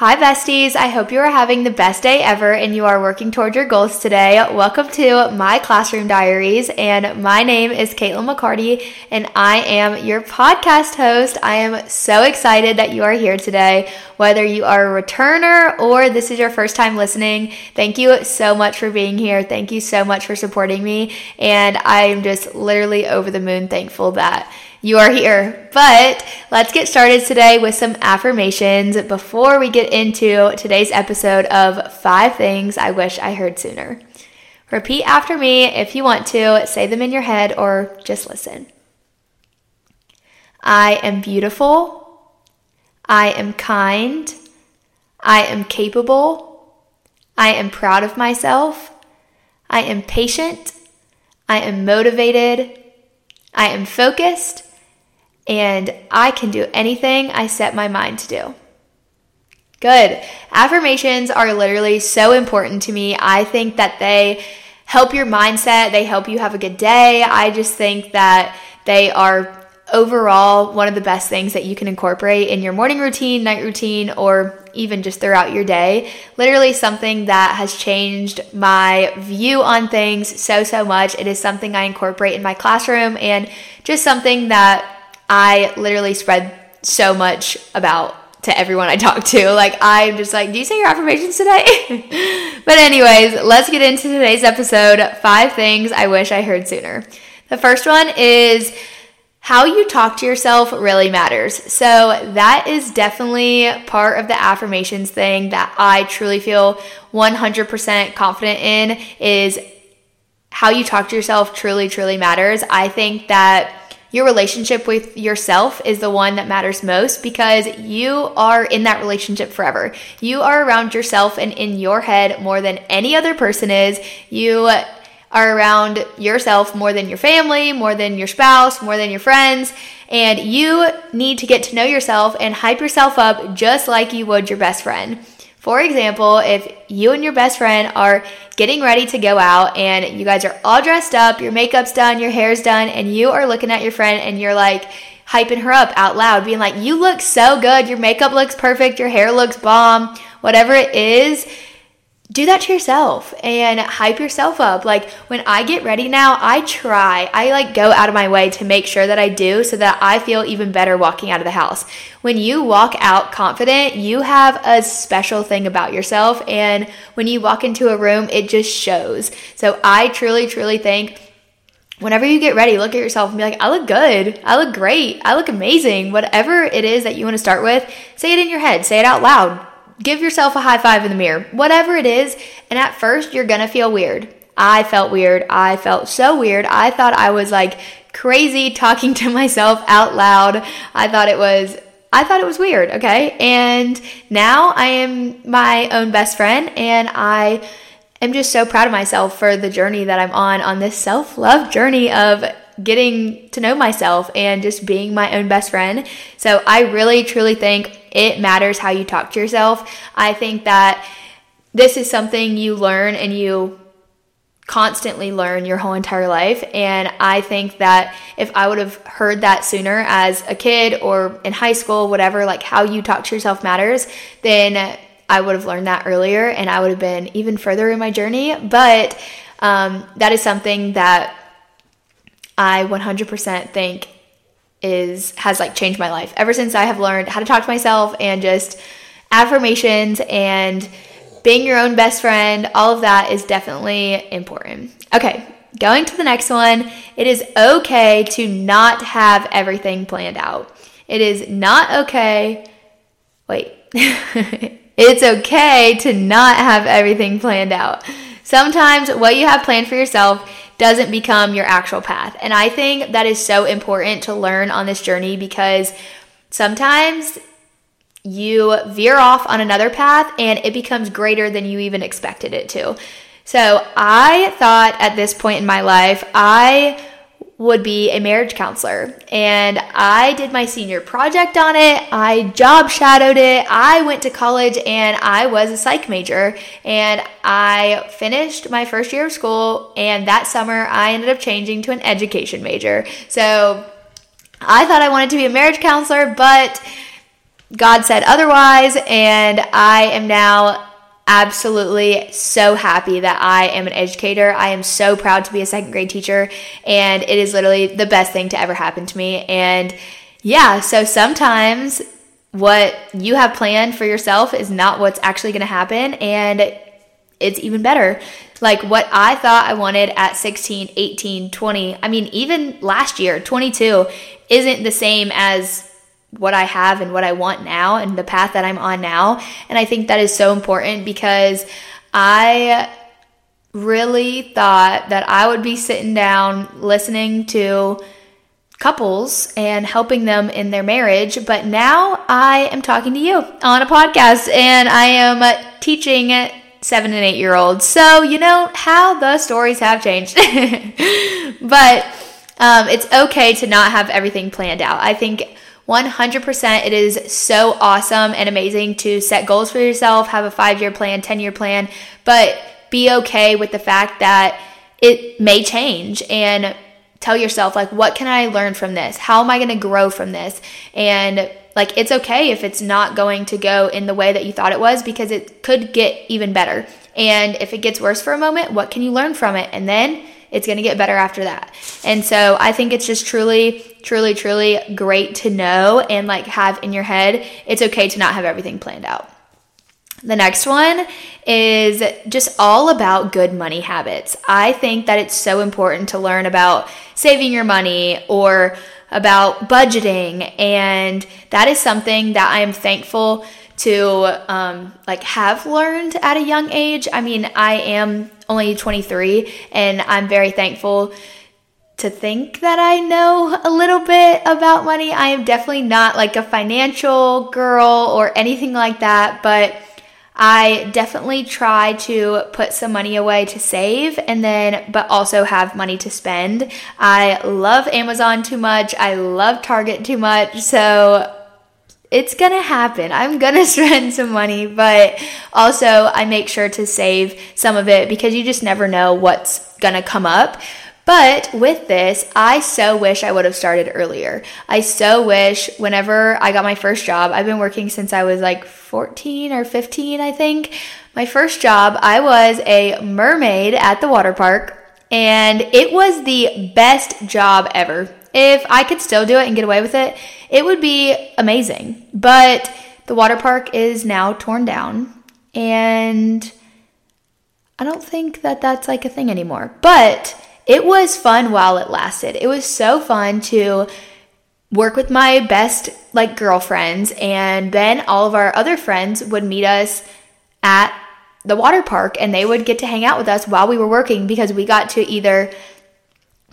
Hi, besties. I hope you are having the best day ever and you are working toward your goals today. Welcome to my classroom diaries. And my name is Caitlin McCarty, and I am your podcast host. I am so excited that you are here today. Whether you are a returner or this is your first time listening, thank you so much for being here. Thank you so much for supporting me. And I'm just literally over the moon thankful that you are here. But let's get started today with some affirmations before we get into today's episode of Five Things I Wish I Heard Sooner. Repeat after me if you want to, say them in your head or just listen. I am beautiful. I am kind. I am capable. I am proud of myself. I am patient. I am motivated. I am focused and I can do anything I set my mind to do. Good. Affirmations are literally so important to me. I think that they help your mindset, they help you have a good day. I just think that they are overall one of the best things that you can incorporate in your morning routine, night routine, or even just throughout your day. Literally something that has changed my view on things so, so much. It is something I incorporate in my classroom and just something that I literally spread so much about to everyone I talk to. Like, I'm just like, do you say your affirmations today? but, anyways, let's get into today's episode five things I wish I heard sooner. The first one is how you talk to yourself really matters. So, that is definitely part of the affirmations thing that I truly feel 100% confident in is how you talk to yourself truly, truly matters. I think that your relationship with yourself is the one that matters most because you are in that relationship forever. You are around yourself and in your head more than any other person is. You are around yourself more than your family, more than your spouse, more than your friends. And you need to get to know yourself and hype yourself up just like you would your best friend. For example, if you and your best friend are getting ready to go out and you guys are all dressed up, your makeup's done, your hair's done, and you are looking at your friend and you're like hyping her up out loud, being like, You look so good, your makeup looks perfect, your hair looks bomb, whatever it is, do that to yourself and hype yourself up. Like when I get ready now, I try, I like go out of my way to make sure that I do so that I feel even better walking out of the house. When you walk out confident, you have a special thing about yourself. And when you walk into a room, it just shows. So I truly, truly think whenever you get ready, look at yourself and be like, I look good. I look great. I look amazing. Whatever it is that you want to start with, say it in your head, say it out loud give yourself a high five in the mirror, whatever it is. And at first, you're gonna feel weird. I felt weird. I felt so weird. I thought I was like crazy talking to myself out loud. I thought it was I thought it was weird, okay? And now I am my own best friend and I am just so proud of myself for the journey that I'm on on this self-love journey of getting to know myself and just being my own best friend. So I really truly think it matters how you talk to yourself. I think that this is something you learn and you constantly learn your whole entire life. And I think that if I would have heard that sooner as a kid or in high school, whatever, like how you talk to yourself matters, then I would have learned that earlier and I would have been even further in my journey. But um, that is something that I 100% think is has like changed my life ever since I have learned how to talk to myself and just affirmations and being your own best friend, all of that is definitely important. Okay, going to the next one. It is okay to not have everything planned out. It is not okay. Wait. it's okay to not have everything planned out. Sometimes what you have planned for yourself doesn't become your actual path. And I think that is so important to learn on this journey because sometimes you veer off on another path and it becomes greater than you even expected it to. So I thought at this point in my life, I would be a marriage counselor. And I did my senior project on it. I job shadowed it. I went to college and I was a psych major. And I finished my first year of school. And that summer, I ended up changing to an education major. So I thought I wanted to be a marriage counselor, but God said otherwise, and I am now absolutely so happy that I am an educator. I am so proud to be a second grade teacher, and it is literally the best thing to ever happen to me. And yeah, so sometimes what you have planned for yourself is not what's actually going to happen, and it's even better. Like what I thought I wanted at 16, 18, 20, I mean, even last year, 22, isn't the same as what I have and what I want now and the path that I'm on now. And I think that is so important because I really thought that I would be sitting down listening to couples and helping them in their marriage. But now I am talking to you on a podcast and I am teaching seven and eight year olds. So, you know how the stories have changed. but um, it's okay to not have everything planned out. I think 100% it is so awesome and amazing to set goals for yourself, have a five year plan, 10 year plan, but be okay with the fact that it may change and tell yourself, like, what can I learn from this? How am I going to grow from this? And like, it's okay if it's not going to go in the way that you thought it was because it could get even better. And if it gets worse for a moment, what can you learn from it? And then it's going to get better after that. And so I think it's just truly, truly, truly great to know and like have in your head it's okay to not have everything planned out. The next one is just all about good money habits. I think that it's so important to learn about saving your money or about budgeting. And that is something that I am thankful to um, like have learned at a young age. I mean, I am only 23 and I'm very thankful to think that I know a little bit about money. I am definitely not like a financial girl or anything like that, but I definitely try to put some money away to save and then, but also have money to spend. I love Amazon too much. I love Target too much. So it's gonna happen. I'm gonna spend some money, but also I make sure to save some of it because you just never know what's gonna come up. But with this, I so wish I would have started earlier. I so wish whenever I got my first job, I've been working since I was like 14 or 15, I think. My first job, I was a mermaid at the water park, and it was the best job ever. If I could still do it and get away with it, it would be amazing. But the water park is now torn down, and I don't think that that's like a thing anymore. But it was fun while it lasted. It was so fun to work with my best like girlfriends and then all of our other friends would meet us at the water park and they would get to hang out with us while we were working because we got to either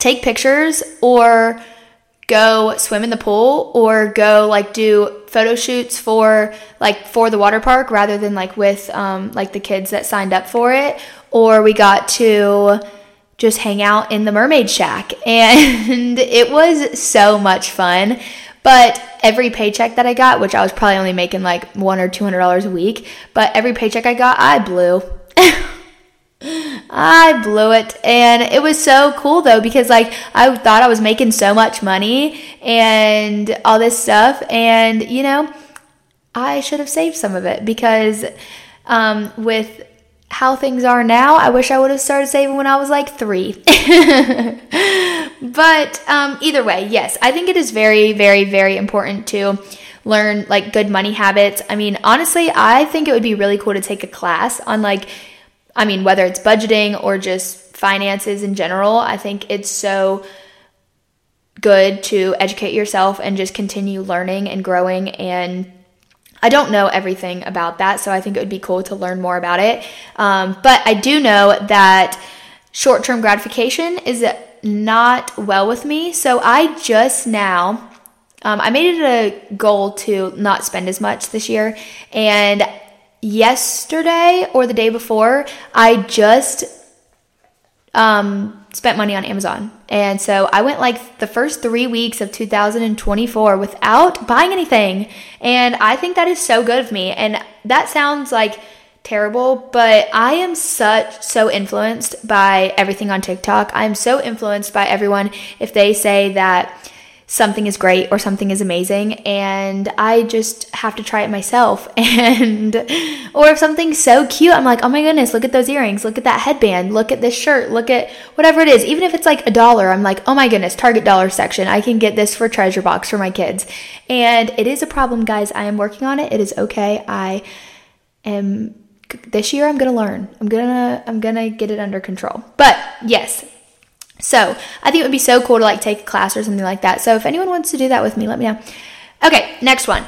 take pictures or go swim in the pool or go like do photo shoots for like for the water park rather than like with um, like the kids that signed up for it. Or we got to just hang out in the mermaid shack. And it was so much fun. But every paycheck that i got which i was probably only making like one or two hundred dollars a week but every paycheck i got i blew I blew it. And it was so cool though, because like I thought I was making so much money and all this stuff. And, you know, I should have saved some of it because um, with how things are now, I wish I would have started saving when I was like three. but um, either way, yes, I think it is very, very, very important to learn like good money habits. I mean, honestly, I think it would be really cool to take a class on like I mean, whether it's budgeting or just finances in general, I think it's so good to educate yourself and just continue learning and growing. And I don't know everything about that, so I think it would be cool to learn more about it. Um, but I do know that short term gratification is not well with me. So I just now. Um, I made it a goal to not spend as much this year, and yesterday or the day before, I just um, spent money on Amazon. And so I went like the first three weeks of 2024 without buying anything. And I think that is so good of me. And that sounds like terrible, but I am such so influenced by everything on TikTok. I'm so influenced by everyone if they say that something is great or something is amazing and I just have to try it myself. And or if something's so cute I'm like oh my goodness look at those earrings look at that headband look at this shirt look at whatever it is. Even if it's like a dollar I'm like oh my goodness Target dollar section I can get this for treasure box for my kids. And it is a problem guys. I am working on it. It is okay. I am this year I'm going to learn. I'm going to I'm going to get it under control. But yes so I think it would be so cool to like take a class or something like that. So if anyone wants to do that with me, let me know. Okay, next one.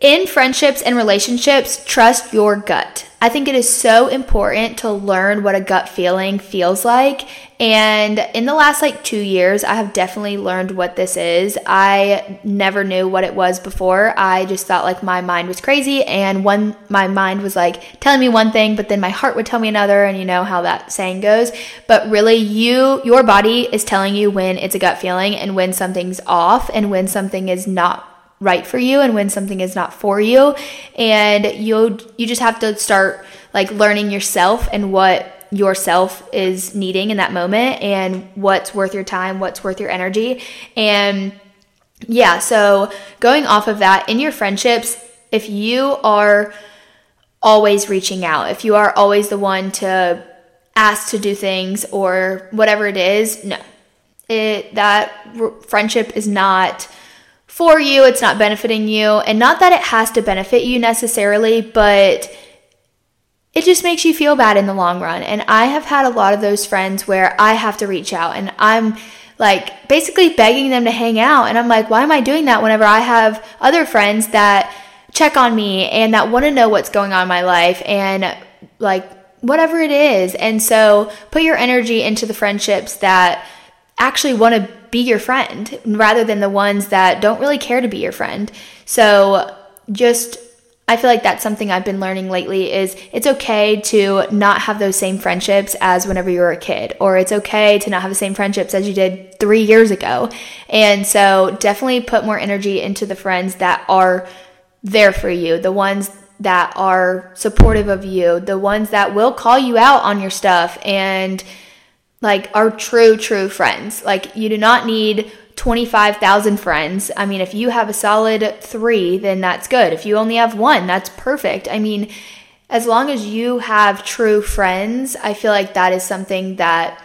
In friendships and relationships, trust your gut. I think it is so important to learn what a gut feeling feels like. And in the last like two years, I have definitely learned what this is. I never knew what it was before. I just thought like my mind was crazy, and one my mind was like telling me one thing, but then my heart would tell me another, and you know how that saying goes. But really, you your body is telling you when it's a gut feeling and when something's off and when something is not right for you and when something is not for you and you you just have to start like learning yourself and what yourself is needing in that moment and what's worth your time, what's worth your energy. And yeah, so going off of that in your friendships, if you are always reaching out, if you are always the one to ask to do things or whatever it is, no. It that friendship is not for you, it's not benefiting you. And not that it has to benefit you necessarily, but it just makes you feel bad in the long run. And I have had a lot of those friends where I have to reach out and I'm like basically begging them to hang out. And I'm like, why am I doing that whenever I have other friends that check on me and that want to know what's going on in my life and like whatever it is. And so put your energy into the friendships that actually want to be your friend rather than the ones that don't really care to be your friend. So just I feel like that's something I've been learning lately is it's okay to not have those same friendships as whenever you were a kid or it's okay to not have the same friendships as you did 3 years ago. And so definitely put more energy into the friends that are there for you, the ones that are supportive of you, the ones that will call you out on your stuff and like are true, true friends. Like you do not need 25,000 friends. I mean, if you have a solid three, then that's good. If you only have one, that's perfect. I mean, as long as you have true friends, I feel like that is something that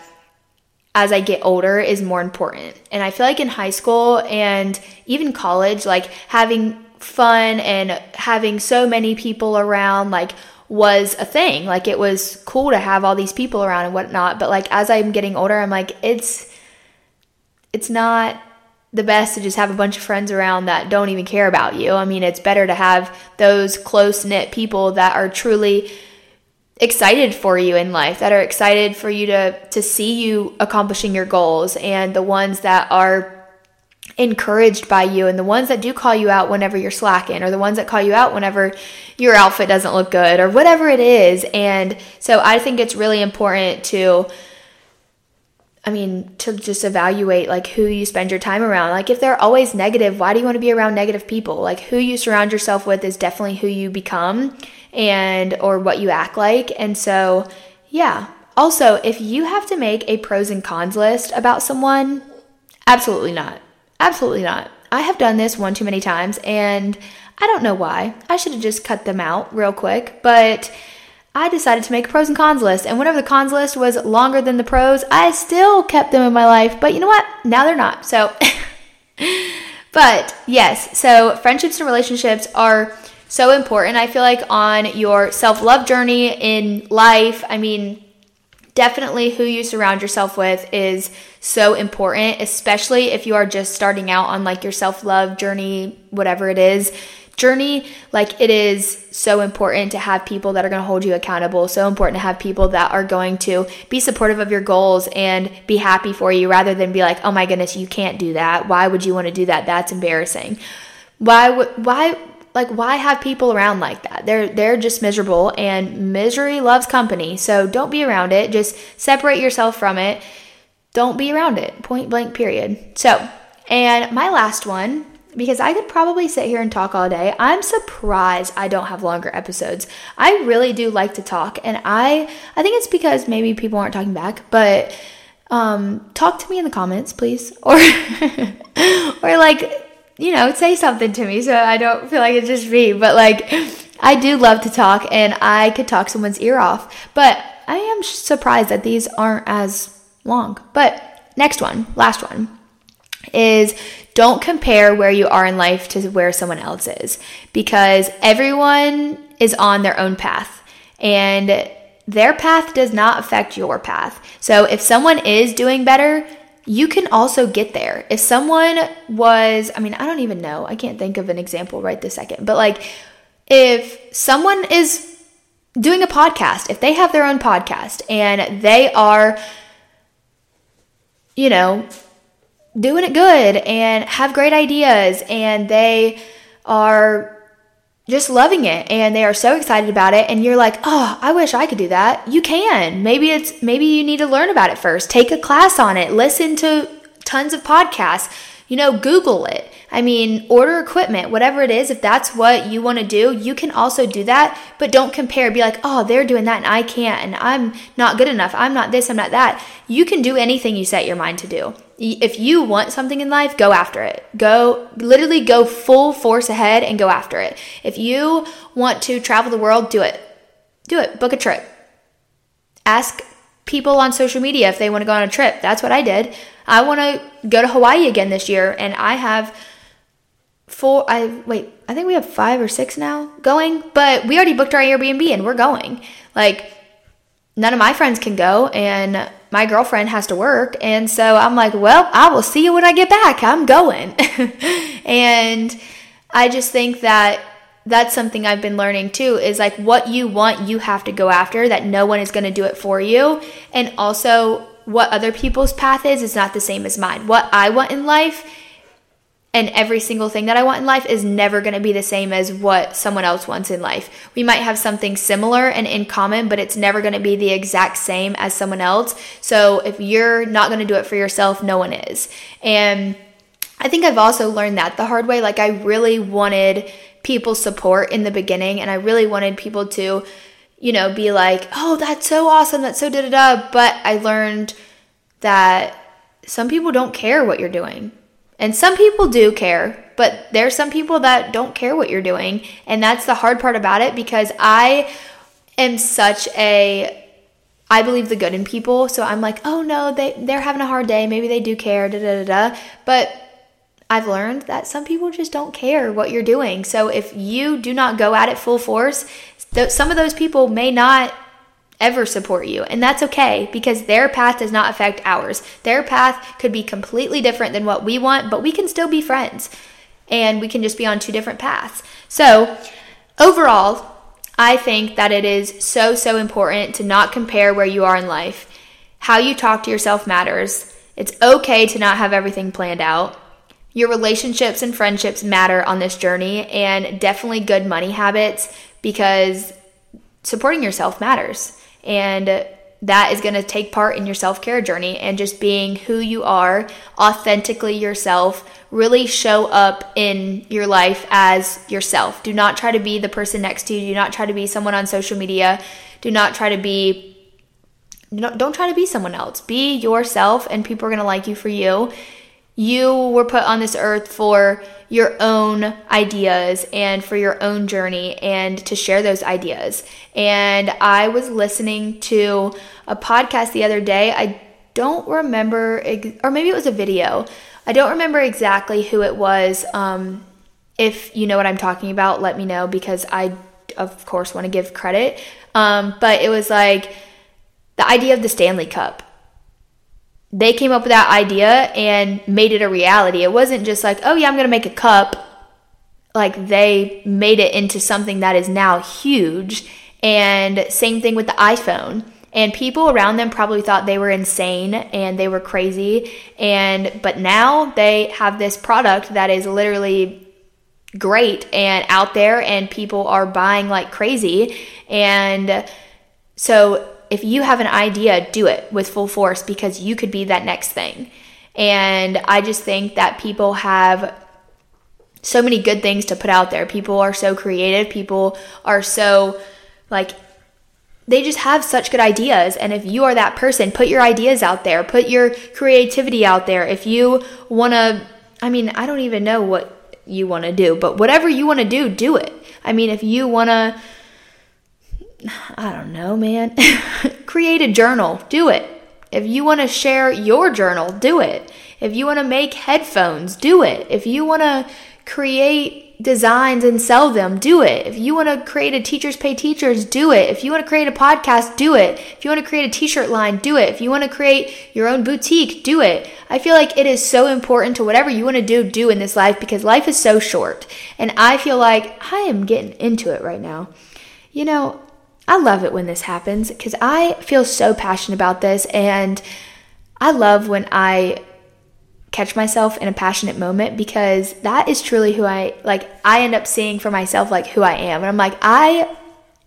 as I get older is more important. And I feel like in high school and even college, like having fun and having so many people around, like was a thing. Like it was cool to have all these people around and whatnot. But like as I'm getting older, I'm like, it's it's not the best to just have a bunch of friends around that don't even care about you. I mean, it's better to have those close knit people that are truly excited for you in life, that are excited for you to to see you accomplishing your goals and the ones that are encouraged by you and the ones that do call you out whenever you're slacking or the ones that call you out whenever your outfit doesn't look good or whatever it is. And so I think it's really important to I mean, to just evaluate like who you spend your time around. Like if they're always negative, why do you want to be around negative people? Like who you surround yourself with is definitely who you become and or what you act like. And so, yeah. Also, if you have to make a pros and cons list about someone, absolutely not. Absolutely not. I have done this one too many times and I don't know why. I should have just cut them out real quick, but I decided to make a pros and cons list. And whenever the cons list was longer than the pros, I still kept them in my life. But you know what? Now they're not. So, but yes, so friendships and relationships are so important. I feel like on your self love journey in life, I mean, definitely who you surround yourself with is so important, especially if you are just starting out on like your self love journey, whatever it is journey, like it is so important to have people that are going to hold you accountable, so important to have people that are going to be supportive of your goals and be happy for you rather than be like, "Oh my goodness, you can't do that. Why would you want to do that? That's embarrassing." Why would why like why have people around like that? They're they're just miserable and misery loves company. So don't be around it. Just separate yourself from it. Don't be around it. Point blank period. So, and my last one because I could probably sit here and talk all day. I'm surprised I don't have longer episodes. I really do like to talk and I I think it's because maybe people aren't talking back, but um, talk to me in the comments, please, or or like you know say something to me so I don't feel like it's just me. But like I do love to talk, and I could talk someone's ear off. But I am surprised that these aren't as long. But next one, last one is don't compare where you are in life to where someone else is because everyone is on their own path and their path does not affect your path. So if someone is doing better, you can also get there. If someone was, I mean, I don't even know, I can't think of an example right this second, but like if someone is doing a podcast, if they have their own podcast and they are, you know, doing it good and have great ideas and they are just loving it and they are so excited about it and you're like, "Oh, I wish I could do that." You can. Maybe it's maybe you need to learn about it first. Take a class on it. Listen to tons of podcasts. You know, Google it. I mean, order equipment, whatever it is, if that's what you want to do, you can also do that, but don't compare. Be like, oh, they're doing that and I can't, and I'm not good enough. I'm not this, I'm not that. You can do anything you set your mind to do. If you want something in life, go after it. Go, literally go full force ahead and go after it. If you want to travel the world, do it. Do it. Book a trip. Ask people on social media if they want to go on a trip. That's what I did. I want to go to Hawaii again this year, and I have four I wait, I think we have 5 or 6 now going, but we already booked our Airbnb and we're going. Like none of my friends can go and my girlfriend has to work and so I'm like, well, I will see you when I get back. I'm going. and I just think that that's something I've been learning too is like what you want, you have to go after, that no one is going to do it for you. And also, what other people's path is, is not the same as mine. What I want in life and every single thing that I want in life is never going to be the same as what someone else wants in life. We might have something similar and in common, but it's never going to be the exact same as someone else. So if you're not going to do it for yourself, no one is. And I think I've also learned that the hard way. Like, I really wanted people's support in the beginning, and I really wanted people to, you know, be like, oh, that's so awesome, that's so da da da. But I learned that some people don't care what you're doing and some people do care, but there's some people that don't care what you're doing. And that's the hard part about it because I am such a I believe the good in people. So I'm like, oh no, they, they're having a hard day. Maybe they do care, da da da da. But I've learned that some people just don't care what you're doing. So if you do not go at it full force, th- some of those people may not ever support you. And that's okay because their path does not affect ours. Their path could be completely different than what we want, but we can still be friends and we can just be on two different paths. So, overall, I think that it is so, so important to not compare where you are in life. How you talk to yourself matters. It's okay to not have everything planned out. Your relationships and friendships matter on this journey, and definitely good money habits because supporting yourself matters. And that is going to take part in your self care journey and just being who you are, authentically yourself, really show up in your life as yourself. Do not try to be the person next to you. Do not try to be someone on social media. Do not try to be, don't try to be someone else. Be yourself, and people are going to like you for you. You were put on this earth for your own ideas and for your own journey and to share those ideas. And I was listening to a podcast the other day. I don't remember, or maybe it was a video. I don't remember exactly who it was. Um, if you know what I'm talking about, let me know because I, of course, want to give credit. Um, but it was like the idea of the Stanley Cup they came up with that idea and made it a reality. It wasn't just like, oh, yeah, I'm going to make a cup. Like they made it into something that is now huge. And same thing with the iPhone. And people around them probably thought they were insane and they were crazy. And but now they have this product that is literally great and out there and people are buying like crazy. And so if you have an idea, do it with full force because you could be that next thing. And I just think that people have so many good things to put out there. People are so creative, people are so like they just have such good ideas. And if you are that person, put your ideas out there, put your creativity out there. If you want to, I mean, I don't even know what you want to do, but whatever you want to do, do it. I mean, if you want to, I don't know, man, create a journal, do it. If you want to share your journal, do it. If you want to make headphones, do it. If you want to create designs and sell them, do it. If you want to create a teachers pay teachers, do it. If you want to create a podcast, do it. If you want to create a t-shirt line, do it. If you want to create your own boutique, do it. I feel like it is so important to whatever you want to do, do in this life because life is so short. And I feel like I am getting into it right now. You know, I love it when this happens because I feel so passionate about this and I love when I catch myself in a passionate moment because that is truly who I like I end up seeing for myself like who I am and I'm like I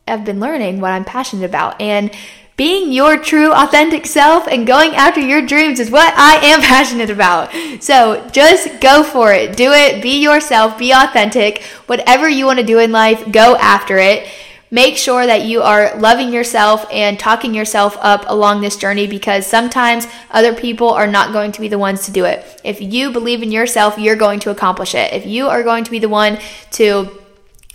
have been learning what I'm passionate about and being your true authentic self and going after your dreams is what I am passionate about. So just go for it. Do it. Be yourself. Be authentic. Whatever you want to do in life, go after it make sure that you are loving yourself and talking yourself up along this journey because sometimes other people are not going to be the ones to do it. If you believe in yourself, you're going to accomplish it. If you are going to be the one to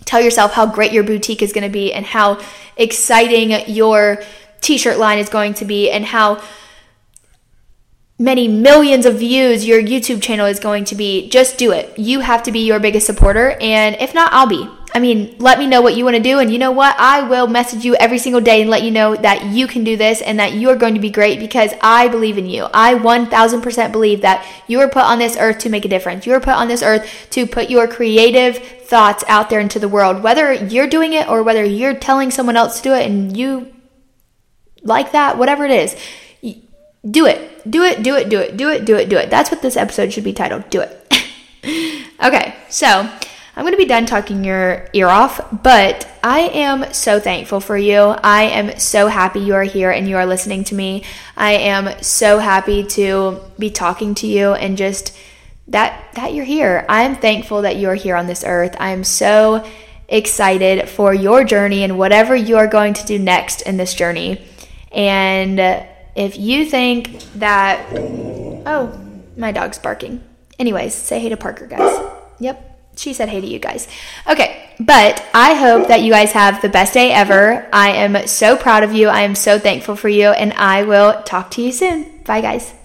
tell yourself how great your boutique is going to be and how exciting your t shirt line is going to be and how many millions of views your YouTube channel is going to be, just do it. You have to be your biggest supporter. And if not, I'll be. I mean, let me know what you want to do. And you know what? I will message you every single day and let you know that you can do this and that you're going to be great because I believe in you. I 1000% believe that you are put on this earth to make a difference. You are put on this earth to put your creative thoughts out there into the world, whether you're doing it or whether you're telling someone else to do it and you like that, whatever it is. Do it. Do it, do it, do it, do it, do it, do it. That's what this episode should be titled. Do it. okay, so I'm going to be done talking your ear off, but I am so thankful for you. I am so happy you are here and you are listening to me. I am so happy to be talking to you and just that that you're here. I'm thankful that you are here on this earth. I am so excited for your journey and whatever you are going to do next in this journey. And if you think that oh, my dog's barking. Anyways, say hey to Parker, guys. Yep she said hey to you guys. Okay, but I hope that you guys have the best day ever. I am so proud of you. I am so thankful for you, and I will talk to you soon. Bye, guys.